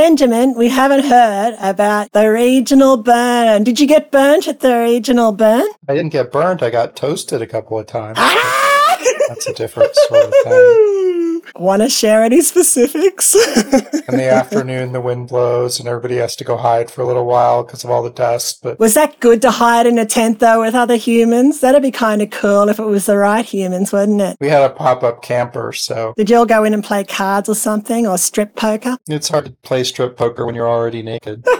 Benjamin, we haven't heard about the regional burn. Did you get burnt at the regional burn? I didn't get burnt. I got toasted a couple of times. Ah! That's a different sort of thing. Want to share any specifics? In the afternoon, the wind blows and everybody has to go hide for a little while because of all the dust. But was that good to hide in a tent though with other humans? That'd be kind of cool if it was the right humans, wouldn't it? we had a pop up camper, so Did you all go in and play cards or something or strip poker? it's hard to play strip poker when you're already naked.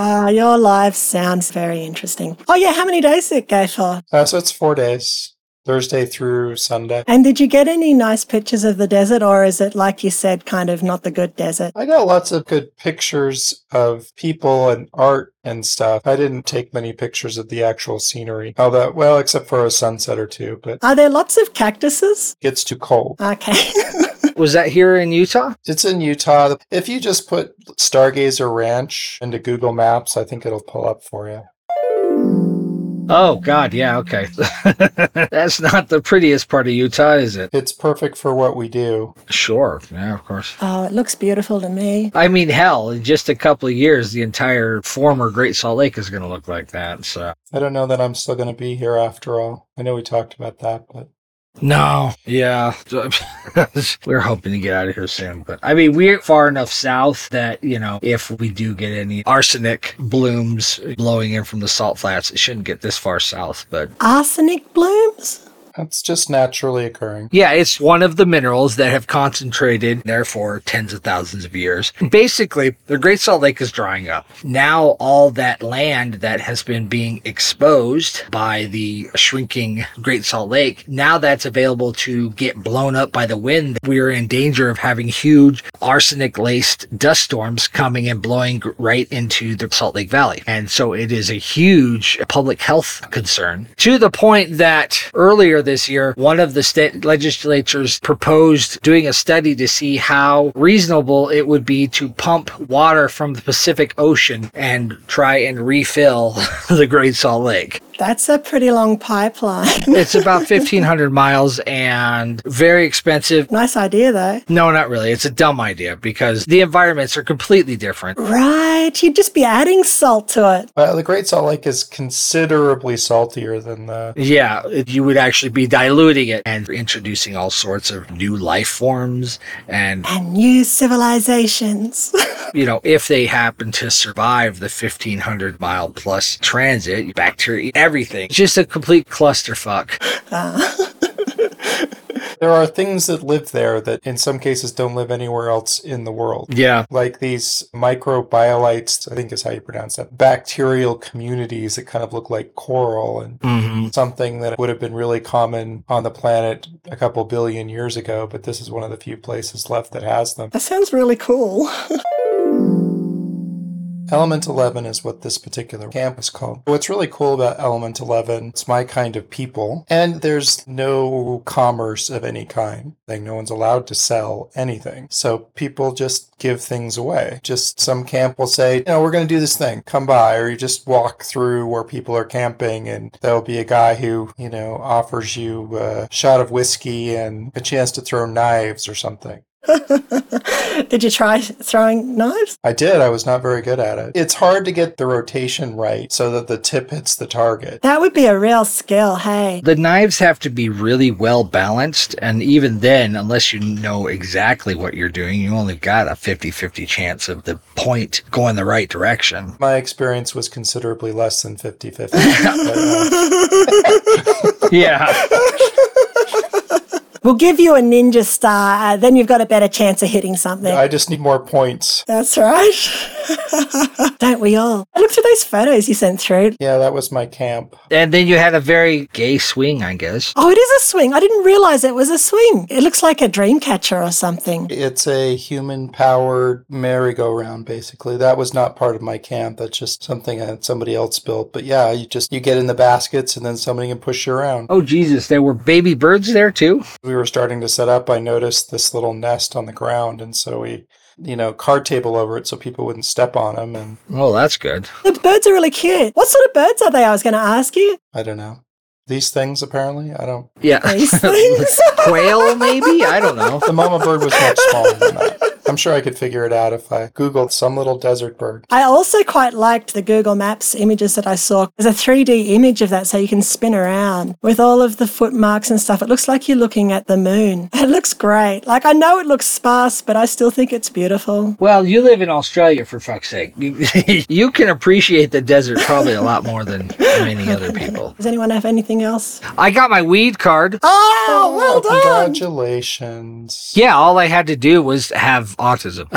Ah, your life sounds very interesting. Oh yeah, how many days did it go for? Uh, so it's four days Thursday through Sunday. And did you get any nice pictures of the desert or is it like you said, kind of not the good desert? I got lots of good pictures of people and art and stuff. I didn't take many pictures of the actual scenery. Although, well, except for a sunset or two, but Are there lots of cactuses? it gets too cold. Okay. Was that here in Utah? It's in Utah. If you just put Stargazer Ranch into Google Maps, I think it'll pull up for you. Oh, God, yeah, okay. That's not the prettiest part of Utah, is it? It's perfect for what we do. Sure, yeah, of course. oh, it looks beautiful to me. I mean, hell, in just a couple of years, the entire former Great Salt Lake is going to look like that. So, I don't know that I'm still going to be here after all. I know we talked about that, but no, yeah, we're hoping to get out of here soon. But I mean, we're far enough south that you know, if we do get any arsenic blooms blowing in from the salt flats, it shouldn't get this far south. But Arsenic blooms? That's just naturally occurring. Yeah, it's one of the minerals that have concentrated there for tens of thousands of years. Basically, the Great Salt Lake is drying up. Now, all that land that has been being exposed by the shrinking Great Salt Lake, now that's available to get blown up by the wind. We're in danger of having huge arsenic laced dust storms coming and blowing right into the Salt Lake Valley. And so it is a huge public health concern to the point that earlier this year, one of the state legislatures proposed doing a study to see how reasonable it would be to pump water from the Pacific Ocean and try and refill the Great Salt Lake. That's a pretty long pipeline. It's about 1,500 miles and very expensive. nice idea though. No, not really. It's a dumb idea because the environments are completely different. Right. You'd just be adding salt to it. Well, the Great Salt Lake is considerably saltier than the. Yeah, it- you would actually be diluting it and introducing all sorts of new life forms. And, And new civilizations. you know, if they happen to survive the 1,500 mile plus transit, bacteria, everything, just a complete clusterfuck. There are things that live there that in some cases don't live anywhere else in the world. Yeah. Like these microbialites, I think is how you pronounce that, bacterial communities that kind of look like coral and hmm something that would have been really common on the planet a couple billion years ago, but this is one of the few places left that has them. that sounds really cool. Element 11 is what this particular camp is called. What's really cool about Element 11, it's my kind of people, and there's no commerce of any kind. Like, no one's allowed to sell anything. So people just give things away. Just some camp will say, you know, we're going to do this thing, come by, or you just walk through where people are camping, and there'll be a guy who, you know, offers you a shot of whiskey and a chance to throw knives or something. Did you try throwing knives? I did. I was not very good at it. It's hard to get the rotation right so that the tip hits the target. That would be a real skill, hey. The knives have to be really well balanced. And even then, unless you know exactly what you're doing, you only got a 50 50 chance of the point going the right direction. My experience was considerably less than 50 50. uh, Yeah. We'll give you a ninja star, uh, then you've got a better chance of hitting something. I just need more points. That's right. Don't we all? I looked at those photos you sent through. Yeah, that was my camp. And then you had a very gay swing, I guess. Oh, it is a swing. I didn't realize it was a swing. It looks like a dream catcher or something. It's a human powered merry-go-round, basically. That was not part of my camp. That's just something that somebody else built. But yeah, you just, you get in the baskets and then somebody can push you around. Oh, Jesus, there were baby birds there too? we were starting to set up, I noticed this little nest on the ground. And so we, you know, card table over it so people wouldn't step on them. And Oh, that's good. The birds are really cute. What sort of birds are they? I was going to ask you. I don't know. These things, apparently, I don't. Yeah. These things. Quail, maybe? I don't know. The mama bird was much smaller than that. I'm sure I could figure it out if I Googled some little desert bird. I also quite liked the Google Maps images that I saw. There's a 3D image of that so you can spin around with all of the footmarks and stuff. It looks like you're looking at the moon. It looks great. Like, I know it looks sparse, but I still think it's beautiful. Well, you live in Australia, for fuck's sake. You, you can appreciate the desert probably a lot more than many other people. Does anyone have anything else? I got my weed card. Oh, well oh, done. Congratulations. Yeah, all I had to do was have autism.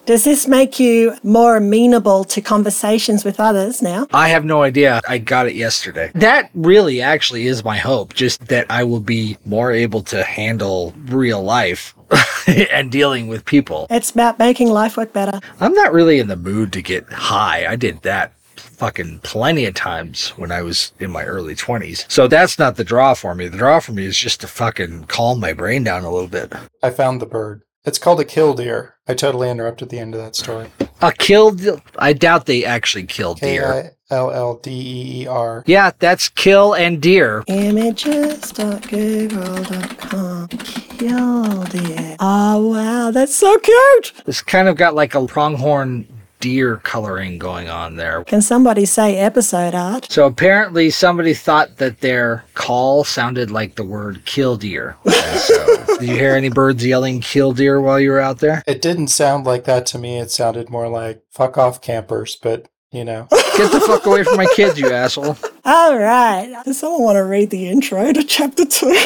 Does this make you more amenable to conversations with others now? I have no idea. I got it yesterday. That really actually is my hope, just that I will be more able to handle real life and dealing with people. It's about making life work better. I'm not really in the mood to get high. I did that fucking plenty of times when I was in my early 20s. So that's not the draw for me. The draw for me is just to fucking calm my brain down a little bit. I found the bird. It's called a killdeer. I totally interrupted the end of that story. A killed, I doubt they actually killed deer. I L L D E E R. Yeah, that's kill and deer. Images.google.com. Killdeer. Oh, wow. That's so cute. It's kind of got like a pronghorn deer coloring going on there. Can somebody say episode art? So apparently somebody thought that their call sounded like the word killdeer. And so, did you hear any birds yelling killdeer while you were out there? It didn't sound like that to me. It sounded more like fuck off campers, but you know. Get the fuck away from my kids, you asshole. All right. Does someone want to read the intro to chapter two?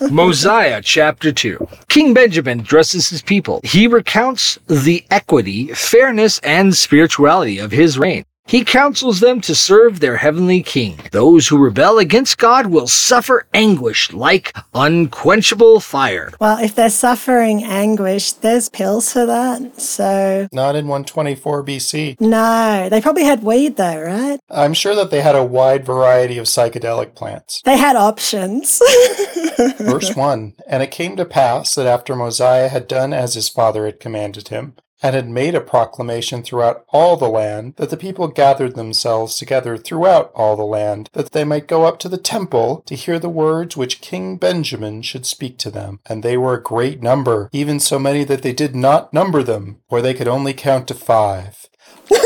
Mosiah chapter 2. King Benjamin dresses his people. He recounts the equity, fairness, and spirituality of his reign. He counsels them to serve their heavenly king. Those who rebel against God will suffer anguish like unquenchable fire. well, if they're suffering anguish, there's pills for that. So, Not in 124 BC. no. They probably had weed though, right? I'm sure that they had a wide variety of psychedelic plants. They had options. Verse 1 And it came to pass that after Mosiah had done as his father had commanded him, and had made a proclamation throughout all the land, that the people gathered themselves together throughout all the land, that they might go up to the temple to hear the words which King Benjamin should speak to them. And they were a great number, even so many that they did not number them, for they could only count to five.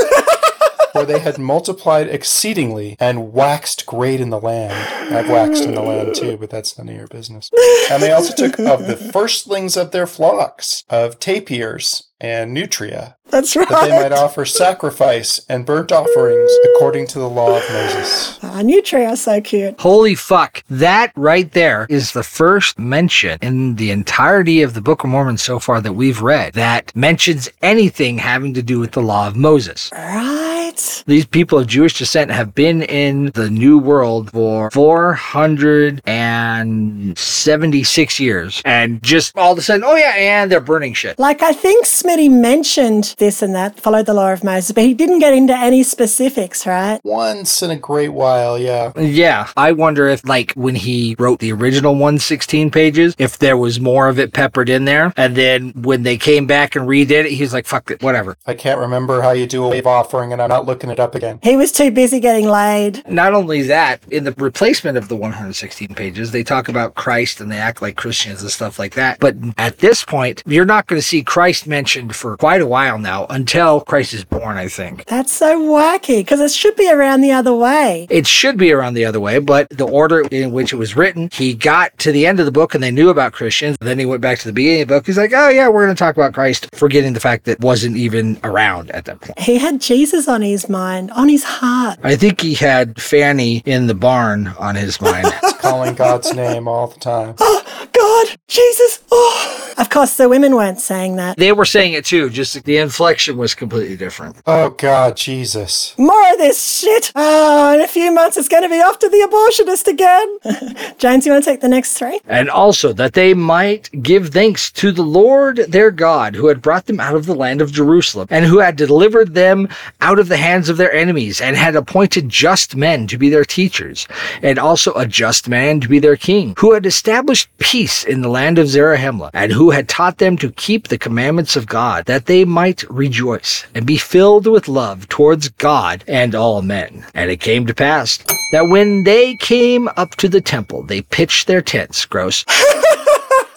For they had multiplied exceedingly and waxed great in the land. I've waxed in the land too, but that's none of your business. And they also took of the firstlings of their flocks, of tapirs and nutria, That's right. that they might offer sacrifice and burnt offerings according to the law of Moses. Ah, Nutria are so cute. Holy fuck. That right there is the first mention in the entirety of the Book of Mormon so far that we've read that mentions anything having to do with the law of Moses. Right. These people of Jewish descent have been in the New World for 476 years. And just all of a sudden, oh yeah, and they're burning shit. Like, I think Smitty mentioned this and that, followed the law of Moses, but he didn't get into any specifics, right? Once in a great while, yeah. Yeah, I wonder if, like, when he wrote the original 116 pages, if there was more of it peppered in there. And then when they came back and redid it, he was like, fuck it, whatever. I can't remember how you do a wave offering, and I'm not looking it up again. He was too busy getting laid. Not only that, in the replacement of the 116 pages, they talk about Christ and they act like Christians and stuff like that. But at this point, you're not going to see Christ mentioned for quite a while now until Christ is born, I think. That's so wacky because it should be around the other way. It should be around the other way, but the order in which it was written, he got to the end of the book and they knew about Christians. Then he went back to the beginning of the book. He's like, oh, yeah, we're going to talk about Christ, forgetting the fact that wasn't even around at that point. He had Jesus on his mind, on his heart. I think he had Fanny in the barn on his mind. Calling God's name all the time. Oh, God, Jesus. Oh. Of course, the women weren't saying that. they were saying it too, just the inflection was completely different. Oh, God, Jesus. More of this shit. Oh, in a few months, it's going to be off to the abortionist again. James, you want to take the next three? And also that they might give thanks to the Lord their God, who had brought them out of the land of Jerusalem, and who had delivered them out of the hands of their enemies, and had appointed just men to be their teachers, and also a just man to be their king, who had established peace in the land of Zarahemla, and who had taught them to keep the commandments of God, that they might rejoice and be filled with love towards God and all men. And it came to pass that when they came up to the temple, they pitched their tents, gross,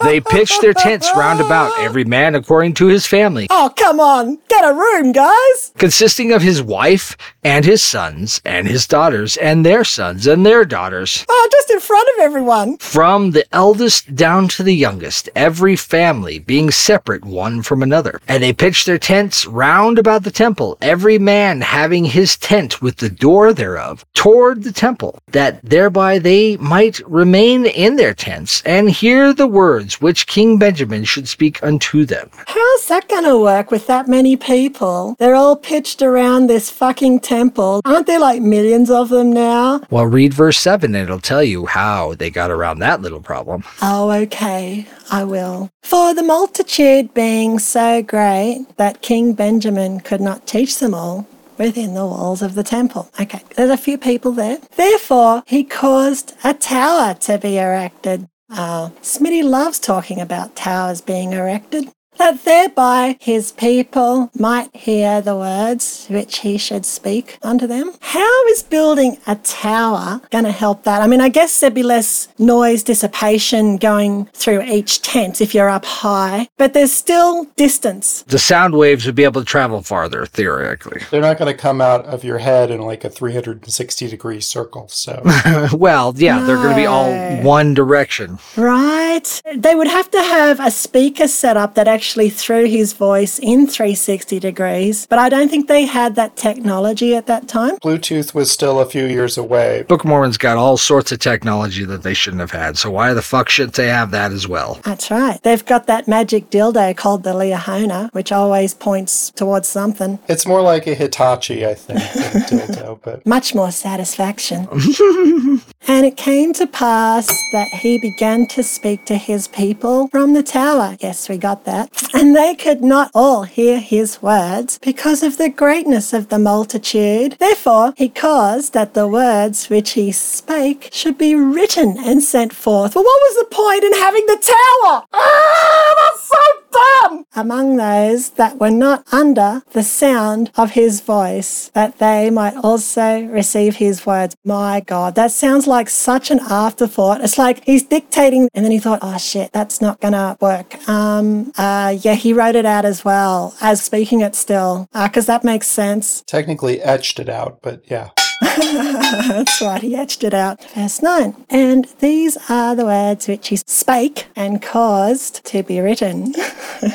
They pitched their tents round about, every man according to his family, Oh, come on. Get a room, guys. consisting of his wife and his sons and his daughters and their sons and their daughters. Oh, just in front of everyone. From the eldest down to the youngest, every family being separate one from another. And they pitched their tents round about the temple, every man having his tent with the door thereof toward the temple, that thereby they might remain in their tents and hear the words which King Benjamin should speak unto them. How's that going to work with that many people? They're all pitched around this fucking temple. Aren't there like millions of them now? Well, read verse 7 and it'll tell you how they got around that little problem. Oh, okay. I will. For the multitude being so great that King Benjamin could not teach them all within the walls of the temple. Okay, there's a few people there. Therefore, he caused a tower to be erected. Ah, oh, Smitty loves talking about towers being erected. That thereby his people might hear the words which he should speak unto them. How is building a tower going to help that? I mean, I guess there'd be less noise dissipation going through each tent if you're up high, but there's still distance. The sound waves would be able to travel farther, theoretically. They're not going to come out of your head in like a 360 degree circle. So well, yeah, they're going to be all one direction. Right. They would have to have a speaker set up that actually threw his voice in 360 degrees, but I don't think they had that technology at that time. Bluetooth was still a few years away. Book of Mormon's got all sorts of technology that they shouldn't have had, so why the fuck shouldn't they have that as well? That's right. They've got that magic dildo called the Liahona, which always points towards something. It's more like a Hitachi, I think, than a dildo, but Much more satisfaction. and it came to pass that he began to speak to his people from the tower. Yes, we got that. And they could not all hear his words because of the greatness of the multitude. Therefore, he caused that the words which he spake should be written and sent forth. Well, what was the point in having the tower? Ah, that's so dumb! Among those that were not under the sound of his voice, that they might also receive his words. My God, that sounds like such an afterthought. It's like he's dictating, and then he thought, oh shit, that's not gonna work. Um, uh, yeah, he wrote it out as well as speaking it still, because that makes sense. technically etched it out. But yeah. That's right, he etched it out. Verse 9. And these are the words which he spake and caused to be written.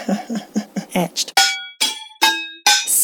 etched.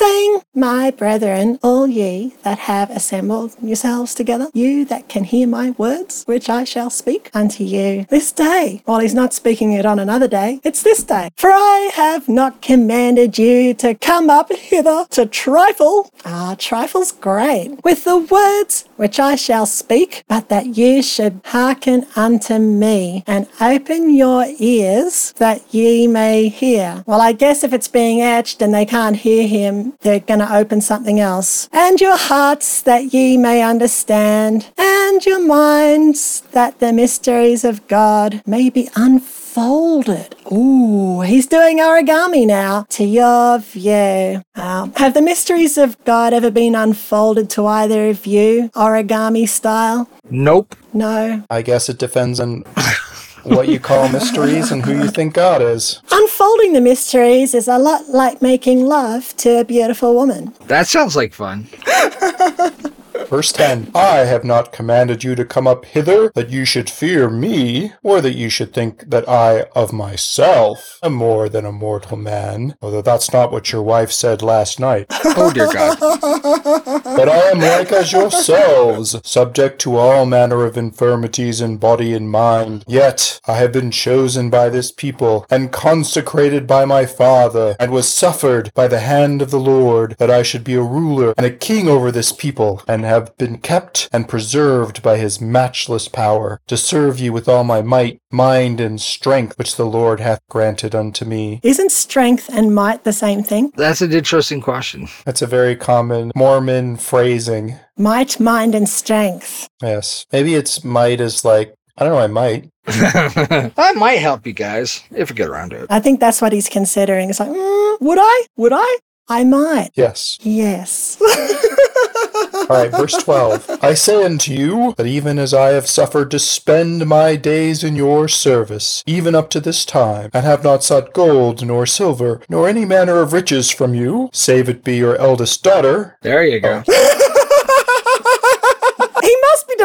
Saying, My brethren, all ye that have assembled yourselves together, you that can hear my words, which I shall speak unto you this day. While he's not speaking it on another day, it's this day. For I have not commanded you to come up hither to trifle. Ah, trifle's great. With the words which I shall speak, but that ye should hearken unto me and open your ears that ye may hear. Well, I guess if it's being etched and they can't hear him, they're going to open something else. And your hearts that ye may understand, and your minds that the mysteries of God may be unfolded. Ooh, he's doing origami now to your view. Um, have the mysteries of God ever been unfolded to either of you, origami style? Nope. No. I guess it depends on what you call mysteries and who you think God is. Unfolding the mysteries is a lot like making love to a beautiful woman. That sounds like fun. Verse 10 I have not commanded you to come up hither, that you should fear me, or that you should think that I of myself am more than a mortal man, although that's not what your wife said last night. Oh, dear God. But I am like as yourselves, subject to all manner of infirmities in body and mind. Yet I have been chosen by this people, and consecrated by my Father, and was suffered by the hand of the Lord, that I should be a ruler and a king over this people, and have been kept and preserved by his matchless power, to serve you with all my might, mind, and strength, which the Lord hath granted unto me. Isn't strength and might the same thing? That's an interesting question. That's a very common Mormon phrasing. Might, mind, and strength. Yes. Maybe it's might is like, I don't know, I might. that might help you guys if we get around to it. I think that's what he's considering. It's like, mm, would I? Would I? I might. Yes. Yes. All right, verse 12. I say unto you that even as I have suffered to spend my days in your service, even up to this time, and have not sought gold, nor silver, nor any manner of riches from you, save it be your eldest daughter. There you go. he must be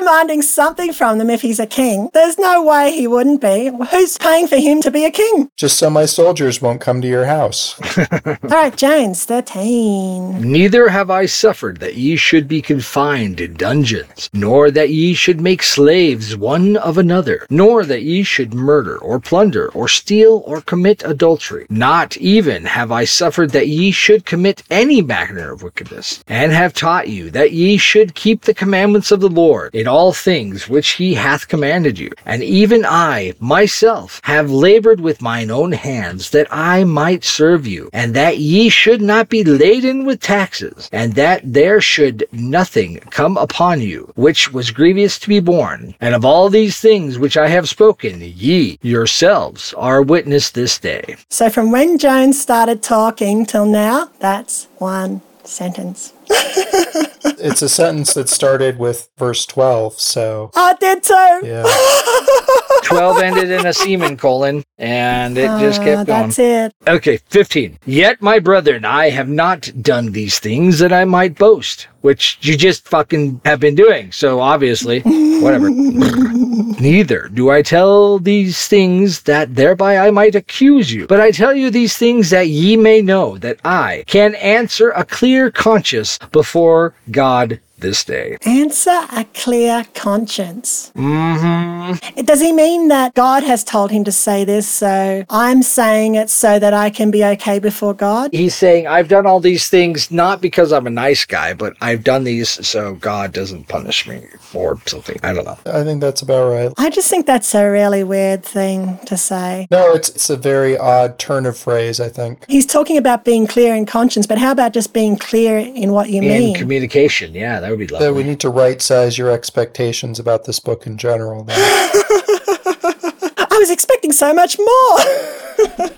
demanding something from them if he's a king. There's no way he wouldn't be. Who's paying for him to be a king? Just so my soldiers won't come to your house. All right, James, 13. Neither have I suffered that ye should be confined in dungeons, nor that ye should make slaves one of another, nor that ye should murder, or plunder, or steal, or commit adultery. Not even have I suffered that ye should commit any manner of wickedness, and have taught you that ye should keep the commandments of the Lord in all things which he hath commanded you. And even I myself have labored with mine own hands that I might serve you, and that ye should not be laden with taxes, and that there should nothing come upon you which was grievous to be borne. And of all these things which I have spoken, ye yourselves are witness this day. So from when Jones started talking till now, that's one sentence. It's a sentence that started with verse 12, so I did too. yeah. 12 ended in a semen colon, and it just Ah, kept going. That's it. Okay, 15. Yet, my brethren, I have not done these things that I might boast, which you just fucking have been doing. So, obviously, whatever. Neither do I tell these things that thereby I might accuse you, but I tell you these things that ye may know that I can answer a clear conscience before God this day. Answer a clear conscience. Mm-hmm. Does he mean that God has told him to say this, so I'm saying it so that I can be okay before God? He's saying, I've done all these things not because I'm a nice guy, but I've done these so God doesn't punish me or something. I don't know. I think that's about right. I just think that's a really weird thing to say. No, it's it's a very odd turn of phrase, I think. He's talking about being clear in conscience, but how about just being clear in what you In mean? communication, yeah, that would be That we need to right size your expectations about this book in general. I was expecting so much more.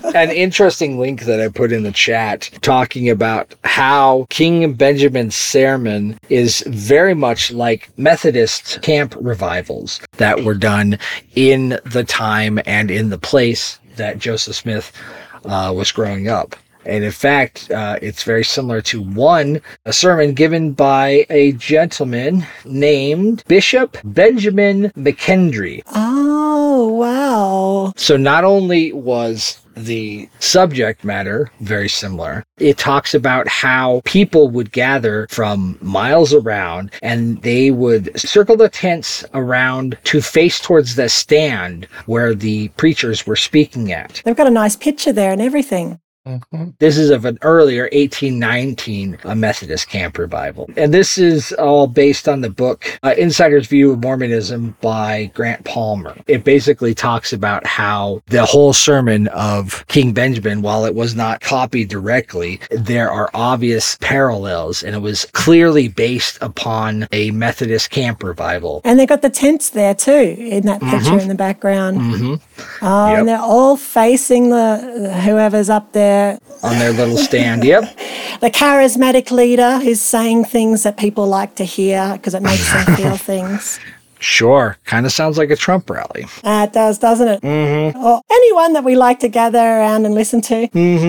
An interesting link that I put in the chat talking about how King Benjamin's sermon is very much like Methodist camp revivals that were done in the time and in the place that Joseph Smith uh, was growing up. And in fact, uh, it's very similar to one, a sermon given by a gentleman named Bishop Benjamin McKendree. oh, wow. So not only was the subject matter very similar, it talks about how people would gather from miles around and they would circle the tents around to face towards the stand where the preachers were speaking at. They've got a nice picture there and everything. Mhm. This is of an earlier 1819 a Methodist camp revival. And this is all based on the book uh, Insider's View of Mormonism by Grant Palmer. It basically talks about how the whole sermon of King Benjamin, while it was not copied directly, there are obvious parallels and it was clearly based upon a Methodist camp revival. And they've got the tents there too in that picture in the background. hmm Oh, Yep. and they're all facing the whoever's up there. On their little stand. Yep. The charismatic leader who's saying things that people like to hear because it makes them feel things. Sure. Kind of sounds like a Trump rally. Uh, it does, doesn't it? Mm-hmm. Or anyone that we like to gather around and listen to.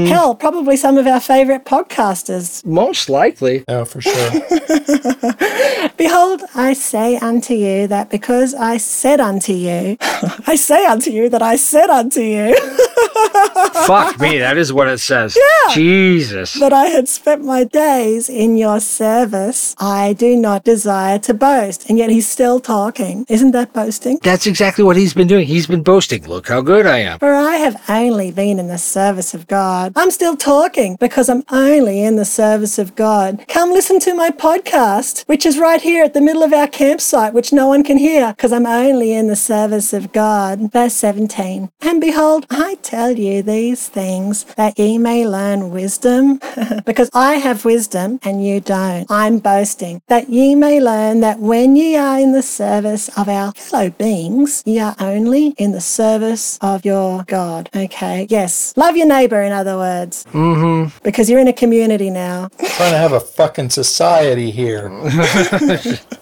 Hell, probably some of our favorite podcasters. Most likely. No, for sure. Behold, I say unto you that because I said unto you, I say unto you that I said unto you Fuck me, that is what it says. Yeah. Jesus. that I had spent my days in your service, I do not desire to boast. And yet he's still talking. Isn't that boasting? That's exactly what he's been doing. He's been boasting. Look how good I am. For I have only been in the service of God. I'm still talking because I'm only in the service of God. Come listen to my podcast, which is right here at the middle of our campsite, which no one can hear because I'm only in the service of God. Verse 17. And behold, I tell you these things that ye may learn wisdom, because I have wisdom and you don't. I'm boasting that ye may learn that when ye are in the service service of our fellow beings, You are only in the service of your God. Okay, yes. Love your neighbor, in other words. Mm-hmm. Because you're in a community now. Trying to have a fucking society here.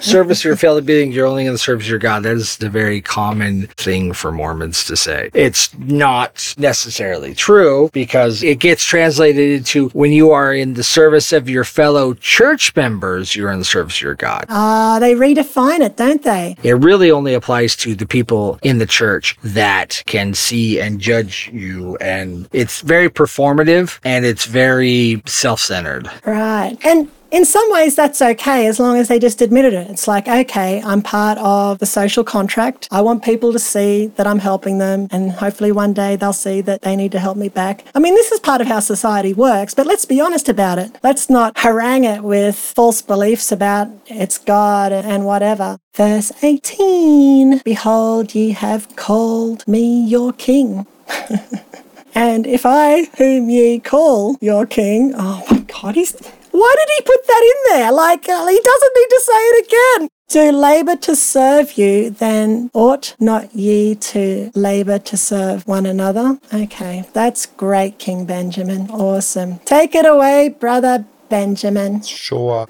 service your fellow being, you're only in the service of your God. That is the very common thing for Mormons to say. It's not necessarily true because it gets translated into when you are in the service of your fellow church members, you're in the service of your God. Ah, they redefine it, don't they? It really only applies to the people in the church that can see and judge you. And it's very performative and it's very self centered. Right. And in some ways, that's okay as long as they just admitted it. It's like, okay, I'm part of the social contract. I want people to see that I'm helping them, and hopefully one day they'll see that they need to help me back. I mean, this is part of how society works, but let's be honest about it. Let's not harangue it with false beliefs about it's God and whatever. Verse 18 Behold, ye have called me your king. and if I, whom ye call your king, oh my God, he's. Why did he put that in there? Like, uh, he doesn't need to say it again. Do labour to serve you, then ought not ye to labour to serve one another? Okay, that's great, King Benjamin. Awesome. Take it away, brother Benjamin. Sure.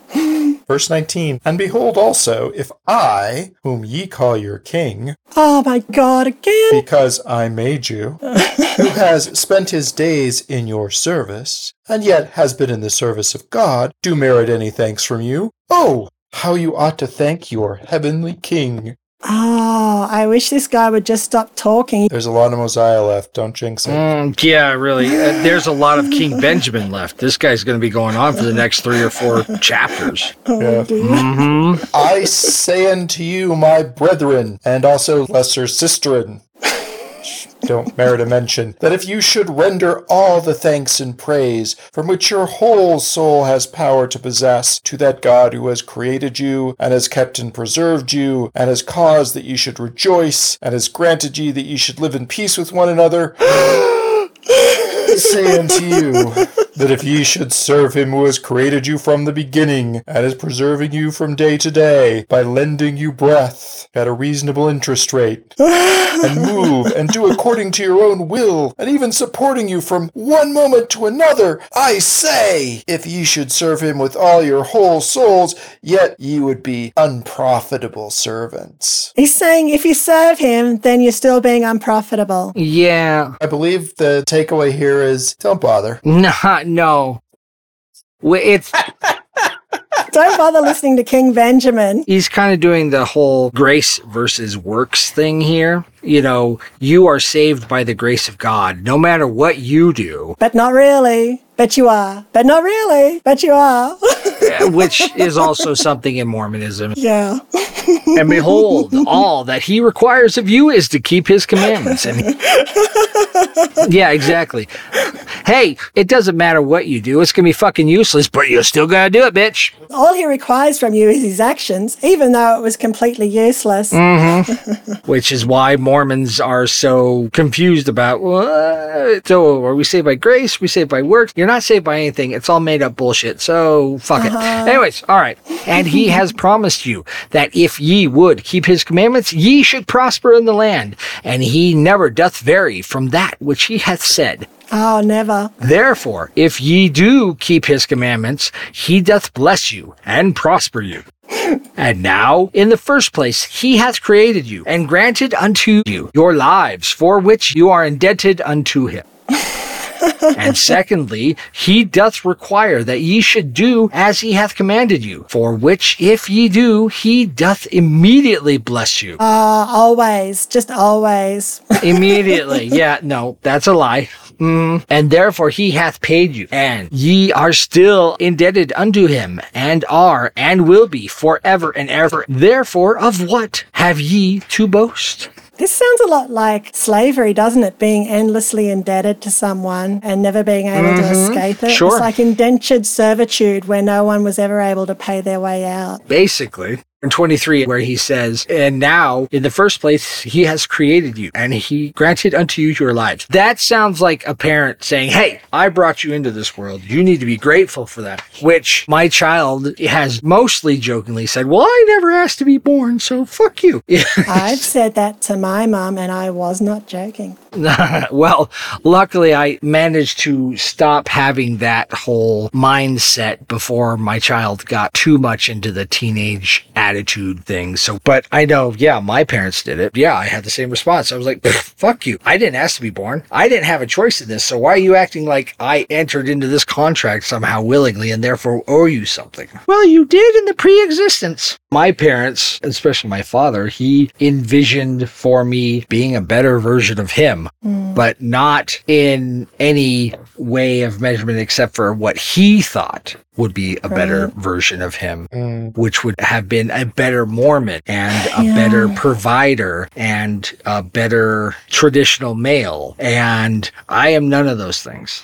Verse 19 And behold also, if I, whom ye call your king, Oh my God, again. because I made you, who has spent his days in your service, and yet has been in the service of God, do merit any thanks from you, oh, how you ought to thank your heavenly king. Oh, I wish this guy would just stop talking. There's a lot of Mosiah left. Don't jinx it. Mm, yeah, really. Uh, there's a lot of King Benjamin left. This guy's going to be going on for the next three or four chapters. Yeah. hmm I say unto you, my brethren, and also lesser sisterin, don't merit a mention, that if you should render all the thanks and praise from which your whole soul has power to possess to that God who has created you, and has kept and preserved you, and has caused that you should rejoice, and has granted ye that ye should live in peace with one another, say unto you that if ye should serve him who has created you from the beginning, and is preserving you from day to day, by lending you breath at a reasonable interest rate, and move and do according to your own will, and even supporting you from one moment to another, I say, if ye should serve him with all your whole souls, yet ye would be unprofitable servants. He's saying if you serve him, then you're still being unprofitable. Yeah. I believe the takeaway here is don't bother. Not, no. It's Don't bother listening to King Benjamin. he's kind of doing the whole grace versus works thing here. You know, you are saved by the grace of God, no matter what you do, But not really. Bet you are. But not really. Bet you are. which is also something in Mormonism. yeah. And behold, all that he requires of you is to keep his commandments. And yeah, exactly. Hey, it doesn't matter what you do; it's gonna be fucking useless, but you're still going to do it, bitch. All he requires from you is his actions, even though it was completely useless. Mm-hmm. Which is why Mormons are so confused about. What? So, are we saved by grace? Are we saved by works? You're not saved by anything. It's all made up bullshit. So, fuck it. Uh-huh. Anyways, all right. And he has promised you that if ye would keep his commandments, ye should prosper in the land. And he never doth vary from that which he hath said. Oh, never. Therefore, if ye do keep his commandments, he doth bless you and prosper you. And now, in the first place, he hath created you and granted unto you your lives, for which you are indebted unto him. And secondly, he doth require that ye should do as he hath commanded you, for which if ye do, he doth immediately bless you. Uh, always. Just always. Immediately. Yeah, no, that's a lie. Mm. And therefore he hath paid you, and ye are still indebted unto him, and are, and will be forever and ever. Therefore, of what have ye to boast? This sounds a lot like slavery, doesn't it? Being endlessly indebted to someone and never being able to mm-hmm. escape it. Sure. It's like indentured servitude where no one was ever able to pay their way out. Basically. In 23 where he says, And now, in the first place, he has created you and he granted unto you your lives. That sounds like a parent saying, Hey, I brought you into this world. You need to be grateful for that. Which my child has mostly jokingly said, Well, I never asked to be born, so fuck you. I've said that to my mom and I was not joking. well, luckily I managed to stop having that whole mindset before my child got too much into the teenage attitude thing. So, but I know, yeah, my parents did it. Yeah, I had the same response. I was like, fuck you. I didn't ask to be born. I didn't have a choice in this. So why are you acting like I entered into this contract somehow willingly and therefore owe you something? Well, you did in the pre existence. My parents, especially my father, he envisioned for me being a better version of him, but not in any way of measurement except for what he thought would be a better version of him Mm. which would have been a better Mormon and a Yeah. better provider and a better traditional male. And I am none of those things.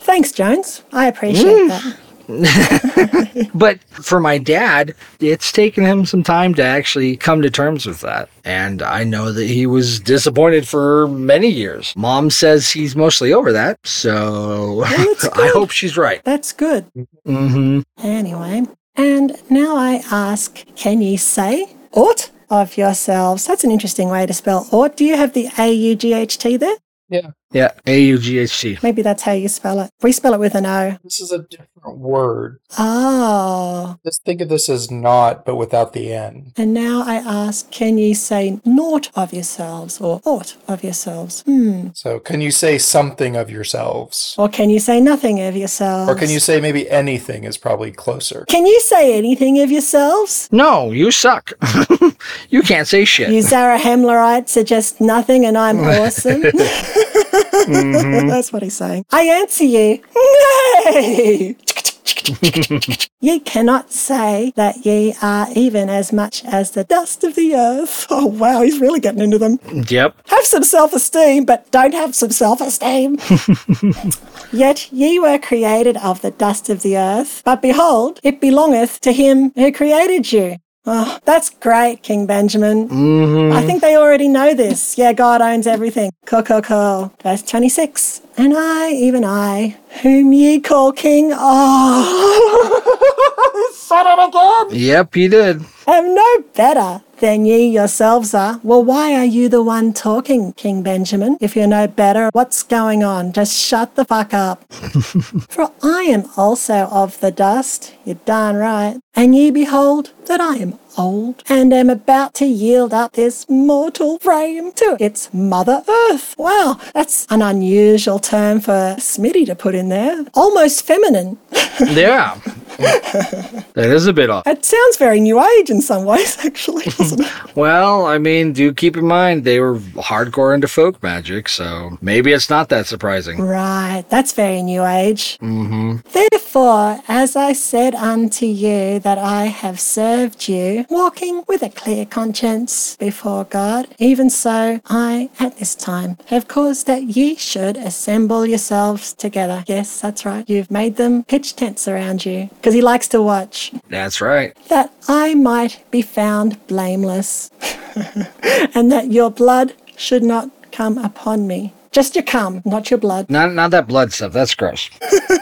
Thanks, Jones. I appreciate Mm. that. But for my dad, it's taken him some time to actually come to terms with that. And I know that he was disappointed for many years. Mom says he's mostly over that. So that's I hope she's right. That's good. hmm Anyway, and now I ask, can you say aught of yourselves? That's an interesting way to spell aught. Do you have the A U G H T there? Yeah. A U G H T. Maybe that's how you spell it. We spell it with an O. This is a different word. Oh. Just think of this as not, but without the N. And now I ask, can ye say naught of yourselves or aught of yourselves? Hmm. So, can you say something of yourselves? Or can you say nothing of yourselves? Or can you say maybe anything is probably closer? Can you say anything of yourselves? No, you suck. you can't say shit. You Zarahemlerites are just nothing and I'm awesome. Mm-hmm. That's what he's saying. I answer you, nay. ye cannot say that ye are even as much as the dust of the earth. Oh, wow, he's really getting into them. Yep. Have some self esteem, but don't have some self esteem. Yet ye were created of the dust of the earth, but behold, it belongeth to him who created you. Oh, that's great, King Benjamin. hmm I think they already know this. Yeah, God owns everything. Cool, cool, cool. Verse 26. And I, even I, whom ye call king, oh, He said it again, Yep, he did. I'm no better than ye yourselves are. Well, why are you the one talking, King Benjamin? If you're no better, what's going on? Just shut the fuck up. For I am also of the dust, you're darn right. And ye behold that I am old, and am about to yield up this mortal frame to its mother earth. Wow, that's an unusual term for Smitty to put in there. Almost feminine. Yeah. that is a bit off. It sounds very new age in some ways, actually, doesn't it? Well, I mean, do keep in mind they were hardcore into folk magic, so maybe it's not that surprising. Right, that's very new age. Mm-hmm. Therefore, as I said unto you that I have served you, walking with a clear conscience before God, even so I at this time have caused that ye should assemble yourselves together. Yes, that's right. You've made them pitch tents around you because he likes to watch. That's right. That I might be found blameless, and that your blood should not come upon me. Just your cum, not your blood. Not not that blood stuff. That's gross.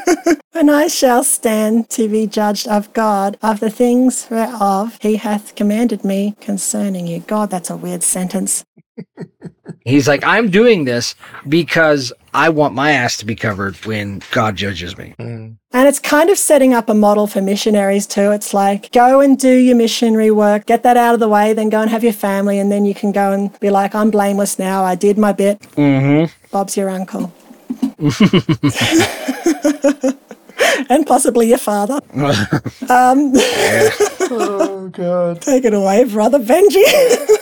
when I shall stand to be judged of God of the things whereof he hath commanded me concerning you. God, that's a weird sentence. He's like, I'm doing this because I want my ass to be covered when God judges me. Mm. And it's kind of setting up a model for missionaries too. It's like, go and do your missionary work, get that out of the way, then go and have your family, and then you can go and be like, I'm blameless now. I did my bit. Mm-hmm. Bob's your uncle. and possibly your father. Um, Oh, God. take it away, brother Benji.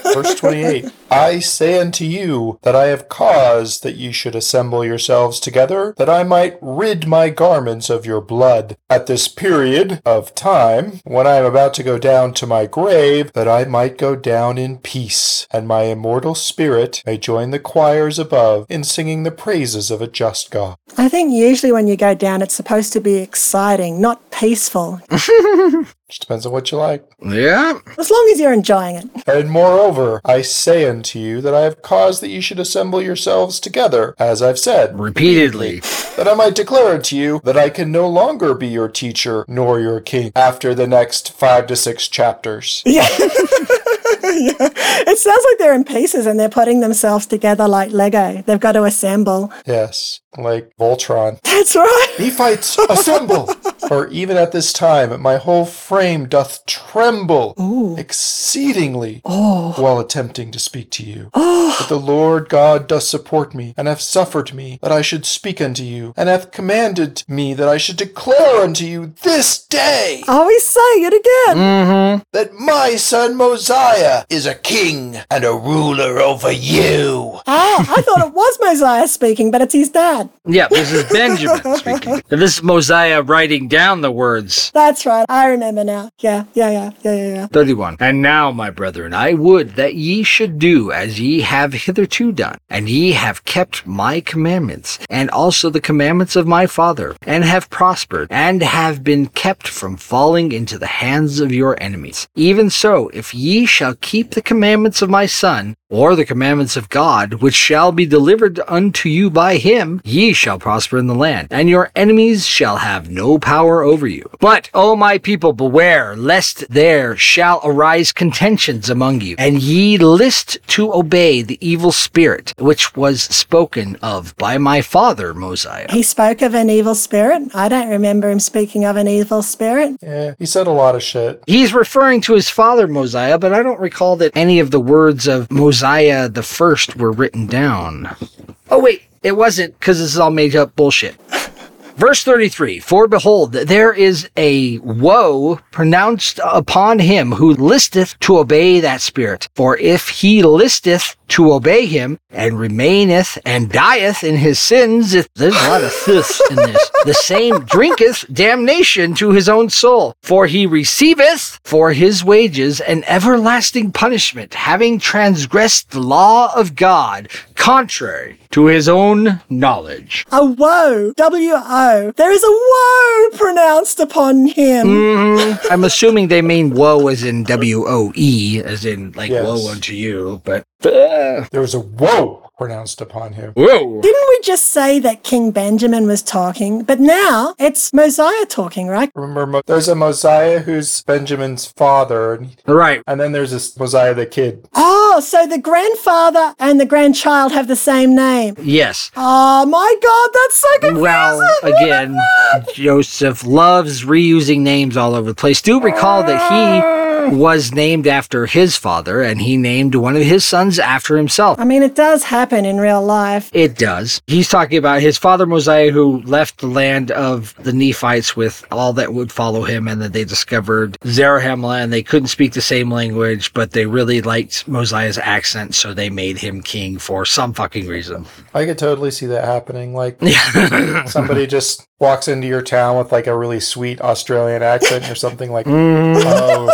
Verse 28 I say unto you that I have caused that ye should assemble yourselves together, that I might rid my garments of your blood at this period of time, when I am about to go down to my grave, that I might go down in peace, and my immortal spirit may join the choirs above in singing the praises of a just God. I think usually when you go down, it's supposed to be exciting, not peaceful. Just depends on what you like. Yeah. As long as you're enjoying it. And moreover, I say unto you that I have caused that you should assemble yourselves together, as I've said, Repeatedly. that I might declare unto you that I can no longer be your teacher nor your king after the next five to six chapters. Yeah. yeah. It sounds like they're in pieces and they're putting themselves together like Lego. They've got to assemble. Yes, like Voltron. That's right. Nephites, assemble! For even at this time my whole frame doth tremble exceedingly Oh. while attempting to speak to you. But the Lord God doth support me, and hath suffered me that I should speak unto you, and hath commanded me that I should declare unto you this day Oh, he's saying it again. Mm-hmm. that my son Mosiah is a king and a ruler over you. Oh, I thought it was Mosiah speaking, but it's his dad. Yeah, this is Benjamin speaking. And this is Mosiah writing down the words. That's right. I remember now. Yeah, yeah, yeah, yeah, yeah, yeah. 31. And now, my brethren, I would that ye should do as ye have hitherto done, and ye have kept my commandments, and also the commandments of my father, and have prospered, and have been kept from falling into the hands of your enemies. Even so, if ye shall keep the commandments of my son, or the commandments of God, which shall be delivered unto you by him, ye shall prosper in the land, and your enemies shall have no power over you. But, O my people, beware, lest there shall arise contentions among you, and ye list to obey the evil spirit, which was spoken of by my father Mosiah. He spoke of an evil spirit. I don't remember him speaking of an evil spirit. Yeah, he said a lot of shit. He's referring to his father Mosiah, but I don't recall that any of the words of Mosiah the first were written down. Oh wait, it wasn't because this is all made up bullshit. Verse 33 For behold, there is a woe pronounced upon him who listeth to obey that spirit. For if he listeth to obey him, and remaineth and dieth in his sins, there's a lot of this in this, the same drinketh damnation to his own soul. For he receiveth for his wages an everlasting punishment, having transgressed the law of God, contrary to his own knowledge. A woe. W O. There is a woe pronounced upon him. Mhm. I'm assuming they mean woe as in W O E, as in like Yes. woe unto you, but There was a whoa pronounced upon him. whoa. Didn't we just say that King Benjamin was talking? But now it's Mosiah talking, right? Remember, Mo- there's a Mosiah who's Benjamin's father, and, Right. and then there's this Mosiah the kid. Oh, so the grandfather and the grandchild have the same name. Yes. Oh my God, that's so confusing. Well, again, Joseph loves reusing names all over the place. Do recall that he was named after his father, and he named one of his sons after himself. I mean, it does happen in real life. It does. He's talking about his father Mosiah, who left the land of the Nephites with all that would follow him, and that they discovered Zarahemla, and they couldn't speak the same language, but they really liked Mosiah's accent, so they made him king for some fucking reason. I could totally see that happening. Like somebody just walks into your town with like a really sweet Australian accent or something like, Mhm. oh,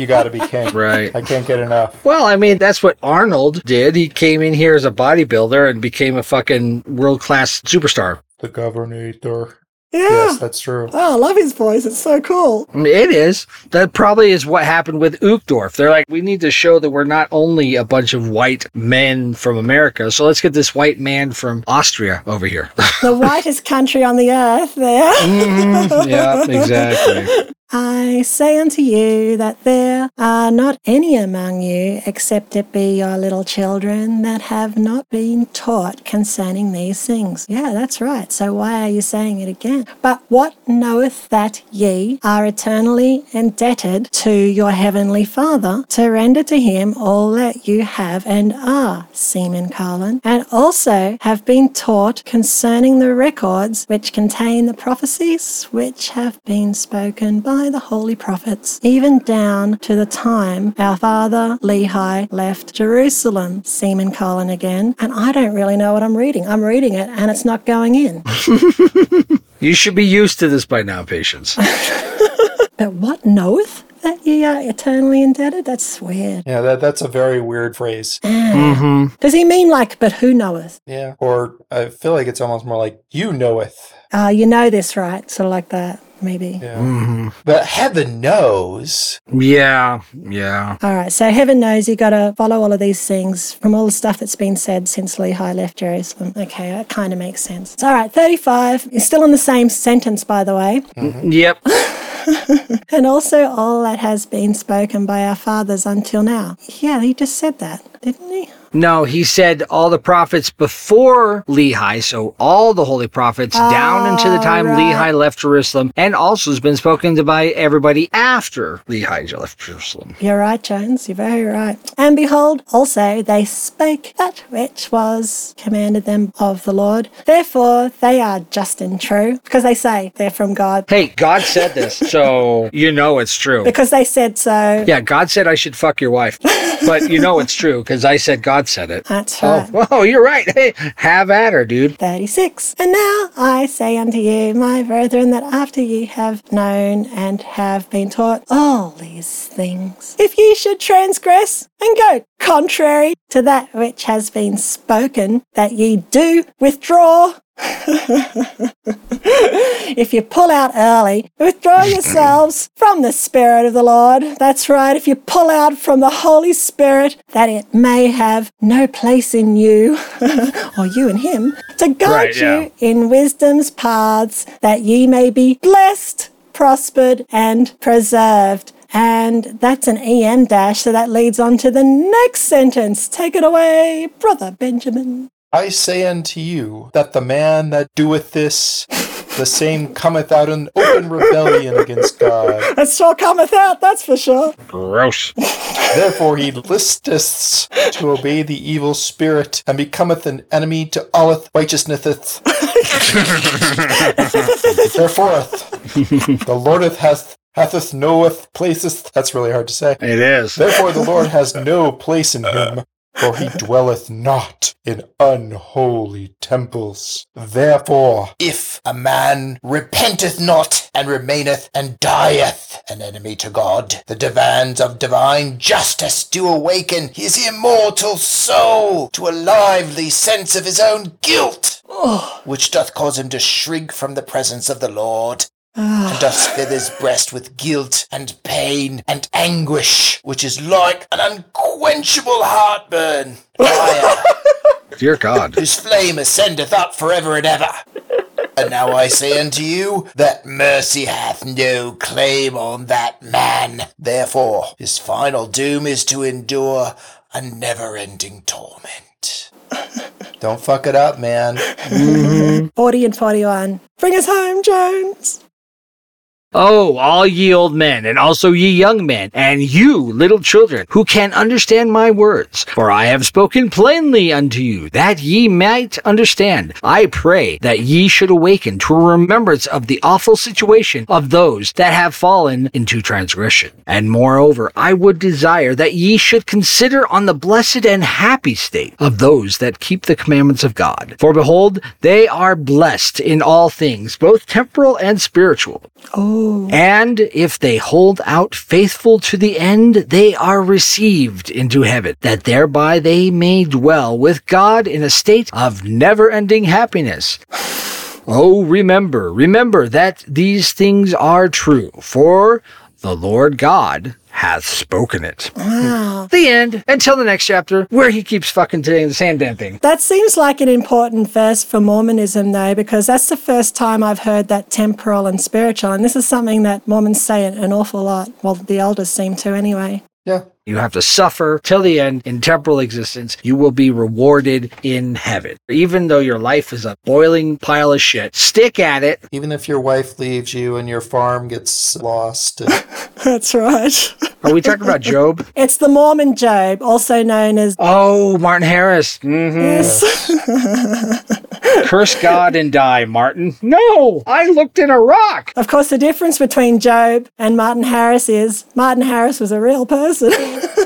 you got to be king. Right. I can't get enough. Well, I mean, that's what Arnold did. He came in here as a bodybuilder and became a fucking world class superstar. The governator. Yeah. Yes, that's true. Oh, I love his voice. It's so cool. It is. That probably is what happened with Uchtdorf. They're like, we need to show that we're not only a bunch of white men from America, so let's get this white man from Austria over here. The whitest country on the earth there. Mhm. Yeah, exactly. I say unto you that there are not any among you, except it be your little children, that have not been taught concerning these things. Yeah, that's right. So why are you saying it again? But what knoweth that ye are eternally indebted to your heavenly Father to render to him all that you have and are, Seaman Carlin, and also have been taught concerning the records which contain the prophecies which have been spoken by the holy prophets, even down to the time our father Lehi left Jerusalem. Seaman Colin again, and I don't really know what I'm reading. I'm reading it and it's not going in. You should be used to this by now, patience. but what knoweth that ye are eternally indebted? That's weird. Yeah, that that's a very weird phrase. Mm-hmm. Does he mean like, but who knoweth? Yeah. Or I feel like it's almost more like you knoweth. Uh, you know this, right? Sort of like that. Maybe. Yeah. Mm-hmm. But heaven knows. Yeah, yeah. All right, so heaven knows you got to follow all of these things from all the stuff that's been said since Lehi left Jerusalem. Okay, that kind of makes sense. All right, 35 is still in the same sentence, by the way. Mm-hmm. Mm, yep. And also all that has been spoken by our fathers until now. Yeah, he just said that, didn't he? No, he said all the prophets before Lehi, so all the holy prophets down into the time right. Lehi left Jerusalem, and also has been spoken to by everybody after Lehi left Jerusalem. You're right, Jones. You're very right. And behold, also they spake that which was commanded them of the Lord. Therefore, they are just and true, because they say they're from God, Hey, God said this, so you know it's true. because they said so. Yeah, God said I should fuck your wife, but you know it's true because I said God said it. That's oh, right. Oh, oh, you're right. Hey, have at her, dude. 36. And now I say unto you, my brethren, that after ye have known and have been taught all these things, if ye should transgress and go contrary to that which has been spoken, that ye do withdraw. if you pull out early, withdraw yourselves from the Spirit of the Lord. That's right. If you pull out from the Holy Spirit, that it may have no place in you, or you and Him, to guide Right, yeah. you in wisdom's paths, that ye may be blessed, prospered, and preserved. And that's an EM dash, so that leads on to the next sentence. Take it away, Brother Benjamin. I say unto you that the man that doeth this, the same cometh out in open rebellion against God. That sure cometh out, that's for sure. Gross. Therefore he listeth to obey the evil spirit, and becometh an enemy to all righteousness. Therefore, the Lordeth hath hatheth knoweth places. That's really hard to say. It is. Therefore the Lord has no place in him, for he dwelleth not in unholy temples. Therefore, if a man repenteth not and remaineth and dieth an enemy to God, the demands of divine justice do awaken his immortal soul to a lively sense of his own guilt, oh. which doth cause him to shrink from the presence of the Lord and doth fill his breast with guilt and pain and anguish, which is like an unquenchable heartburn, fire, Dear God. whose flame ascendeth up forever and ever. And now I say unto you that mercy hath no claim on that man. Therefore, his final doom is to endure a never ending torment. Don't fuck it up, man. Mm-hmm. 40 and 41. Bring us home, Jones. Oh, all ye old men, and also ye young men, and you little children, who can understand my words. For I have spoken plainly unto you, that ye might understand. I pray that ye should awaken to a remembrance of the awful situation of those that have fallen into transgression. And moreover, I would desire that ye should consider on the blessed and happy state of those that keep the commandments of God. For behold, they are blessed in all things, both temporal and spiritual. Oh, And if they hold out faithful to the end, they are received into heaven, that thereby they may dwell with God in a state of never ending happiness. Oh, remember, remember that these things are true, for the Lord God hath spoken it. wow. The end. Until the next chapter, where he keeps fucking saying the same damn thing. That seems like an important verse for Mormonism, though, because that's the first time I've heard that temporal and spiritual. And this is something that Mormons say an awful lot. Well, the elders seem to anyway. Yeah. You have to suffer till the end in temporal existence. You will be rewarded in heaven. Even though your life is a boiling pile of shit, stick at it. Even if your wife leaves you and your farm gets lost. and- That's right. Are we talking about Job? It's the Mormon Job, also known as. Oh, Martin Harris. hmm Yes. Curse God and die, Martin. No, I looked in a rock. Of course, the difference between Job and Martin Harris is Martin Harris was a real person.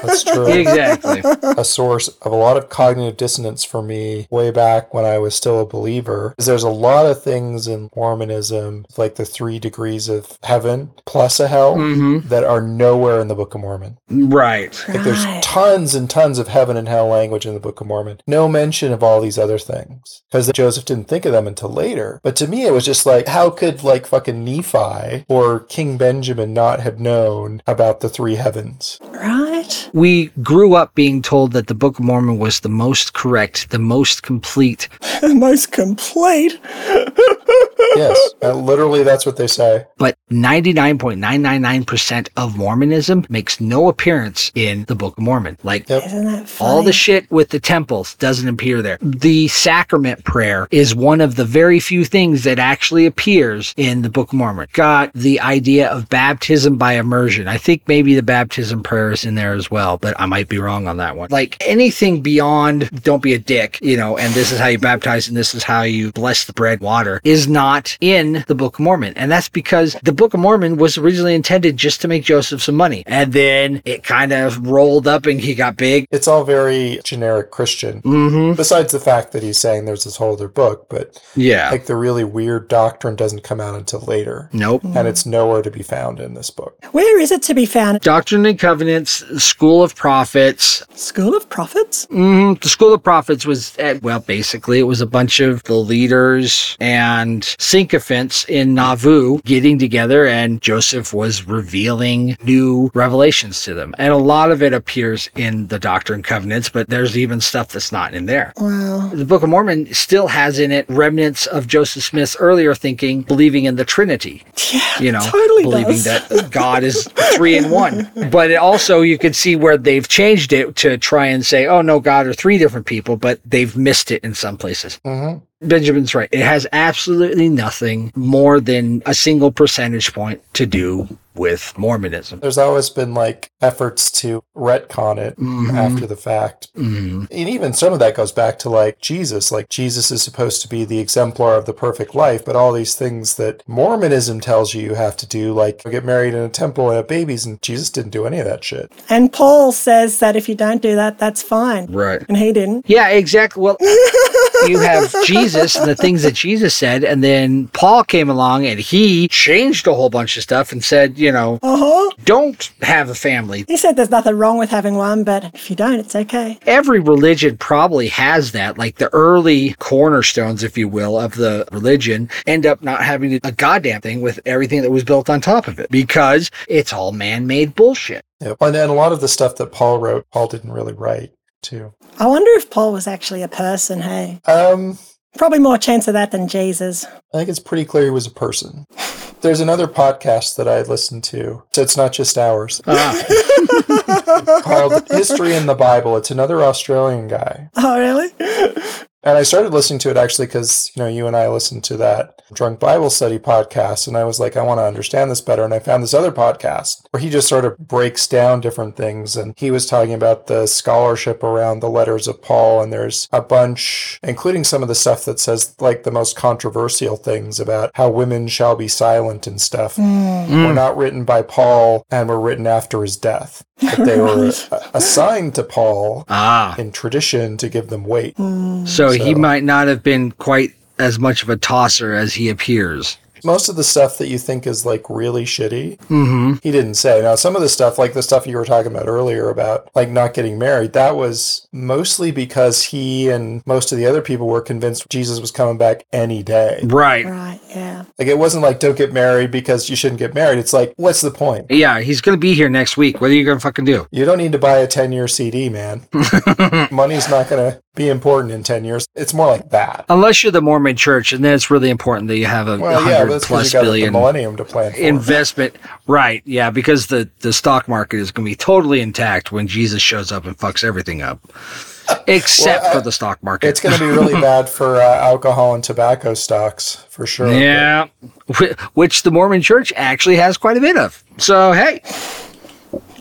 That's true. exactly. a source of a lot of cognitive dissonance for me way back when I was still a believer. Is there's a lot of things in Mormonism, like the three degrees of heaven plus a hell, hmm that are nowhere in the Book of Mormon. Right. Like there's tons and tons of heaven and hell language in the Book of Mormon. No mention of all these other things. Because Joseph didn't think of them until later. But to me, it was just like, how could like fucking Nephi or King Benjamin not have known about the three heavens? Right. We grew up being told that the Book of Mormon was the most correct, the most complete. The most complete. yes, uh, literally that's what they say. But 99.999% of Mormonism makes no appearance in the Book of Mormon. Like Yep. Isn't that funny? all the shit with the temples doesn't appear there. The sacrament prayer is one of the very few things that actually appears in the Book of Mormon. Got the idea of baptism by immersion. I think maybe the baptism prayer is in there as well, but I might be wrong on that one. Like anything beyond don't be a dick, you know, and this is how you baptize and this is how you bless the bread water is not in the Book of Mormon. And that's because the Book of Mormon was originally intended just to make Joseph some money. And then it kind of rolled up and he got big. It's all very generic Christian. Mm-hmm. Besides the fact that he's saying there's this whole other book, but Yeah. like the really weird doctrine doesn't come out until later. Nope. And it's nowhere to be found in this book. Where is it to be found? Doctrine and Covenants, School of Prophets. School of Prophets? hmm The School of Prophets was, eh, well, basically, it was a bunch of the leaders and sycophants in Nauvoo getting together, and Joseph was revealing new revelations to them. And a lot of it appears in the Doctrine and Covenants, but there's even stuff that's not in there. Wow. The Book of Mormon still has in it remnants of Joseph Smith's earlier thinking, believing in the Trinity. Yeah, you know, totally believing does. that God is three in one. But it also, you can see where they've changed it to try and say, oh, no, God are three different people, but they've missed it in some places. hmm Benjamin's right. It has absolutely nothing more than a single percentage point to do with Mormonism. There's always been like efforts to retcon it Mhm. after the fact. Mhm. And even some of that goes back to like Jesus. Like Jesus is supposed to be the exemplar of the perfect life, but all these things that Mormonism tells you you have to do, like get married in a temple and have babies, and Jesus didn't do any of that shit. And Paul says that if you don't do that, that's fine. Right. And he didn't. Yeah, exactly. Well, you have Jesus and the things that Jesus said, and then Paul came along and he changed a whole bunch of stuff and said, you know, Uh huh. don't have a family. He said there's nothing wrong with having one, but if you don't, it's okay. Every religion probably has that. Like the early cornerstones, if you will, of the religion end up not having a goddamn thing with everything that was built on top of it because it's all man made bullshit. Yep. And, and a lot of the stuff that Paul wrote, Paul didn't really write too. I wonder if Paul was actually a person, hey? Um, Probably more chance of that than Jesus. I think it's pretty clear he was a person. There's another podcast that I listened to. So it's not just ours. Ah, called History in the Bible. It's another Australian guy. Oh, really? And I started listening to it actually because, you know, you and I listened to that Drunk Bible Study podcast. And I was like, I want to understand this better. And I found this other podcast where he just sort of breaks down different things. And he was talking about the scholarship around the letters of Paul. And there's a bunch, including some of the stuff that says like the most controversial things about how women shall be silent and stuff. Hmm. Were not written by Paul and were written after his death. But they were assigned to Paul ah. in tradition to give them weight. So he might not have been quite as much of a tosser as he appears. Most of the stuff that you think is like really shitty, Mm-hmm. he didn't say. Now, some of the stuff, like the stuff you were talking about earlier about like not getting married, that was mostly because he and most of the other people were convinced Jesus was coming back any day. Right. Right, yeah. Like it wasn't like don't get married because you shouldn't get married. It's like, what's the point? Yeah, he's gonna be here next week. What are you gonna fucking do? You don't need to buy a 10 year CD, man. Money's not going to be important in 10 years. It's more like that. Unless you're the Mormon Church, and then it's really important that you have a Well, yeah, hundred but that's because plus you the billion millennium to plan for. investment. Right? Yeah, because the the stock market is gonna be totally intact when Jesus shows up and fucks everything up, except Well, I- for the stock market. It's going to be really bad for uh, alcohol and tobacco stocks for sure. yeah, Wh- which the Mormon Church actually has quite a bit of. So hey,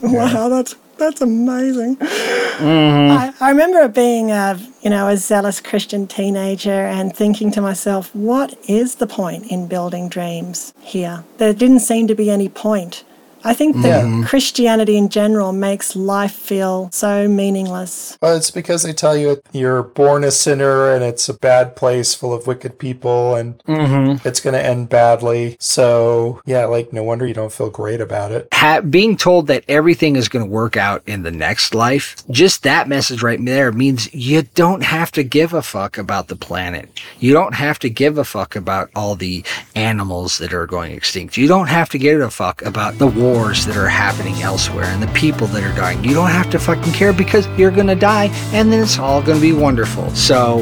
Wow, that's that's amazing. Mm-hmm. I, I remember being a you know a zealous Christian teenager and thinking to myself, what is the point in building dreams here? There didn't seem to be any point. I think that Yeah. Christianity in general makes life feel so meaningless. Well, it's because they tell you you're born a sinner and it's a bad place full of wicked people and Mm-hmm. it's going to end badly. So, yeah, like, no wonder you don't feel great about it. Ha- being told that everything is going to work out in the next life, just that message right there means you don't have to give a fuck about the planet. You don't have to give a fuck about all the animals that are going extinct. You don't have to give a fuck about the wars that are happening elsewhere and the people that are dying. You don't have to fucking care because you're going to die and then it's all going to be wonderful. So,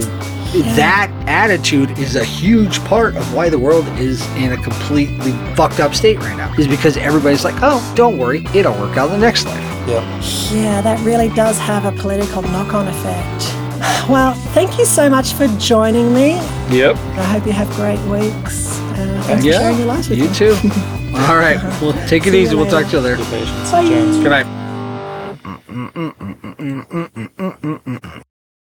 that attitude is a huge part of why the world is in a completely fucked up state right now. Is because everybody's like, oh, don't worry, it'll work out in the next life. Yep. Yeah, that really does have a political knock on effect. Well, thank you so much for joining me. Yep. I hope you have great weeks. Uh, thanks for Yeah. sharing your lives with You me. too. All right. Well, take it easy. We'll later. talk to you later. Bye. Good night.